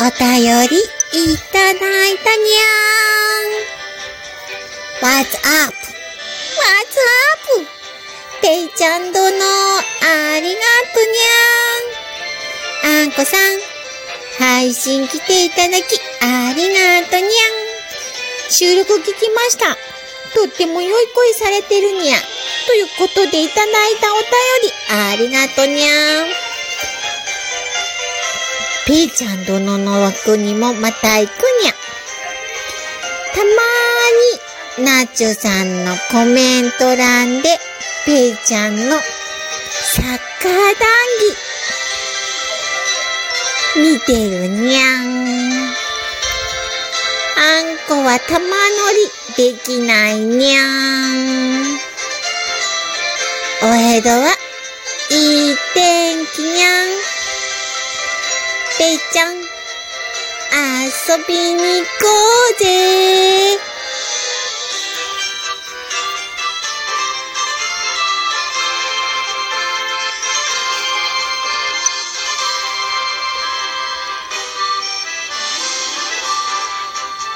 お便りいただいたにゃーん。What's up? What's up? ペイちゃん殿、ありがとにゃーん。あんこさん、配信来ていただき、ありがとにゃん。収録聞きました。とっても良い声されてるにゃ。ということでいただいたお便り、ありがとにゃん。ペイちゃん殿の枠にもまた行くにゃ。たまーに、ナチュさんのコメント欄で、ペイちゃんのサッカー談義、見てるにゃん。あんこは玉乗りできないにゃん。お江戸はいい天気。ペイちゃん、遊びに行こうぜ。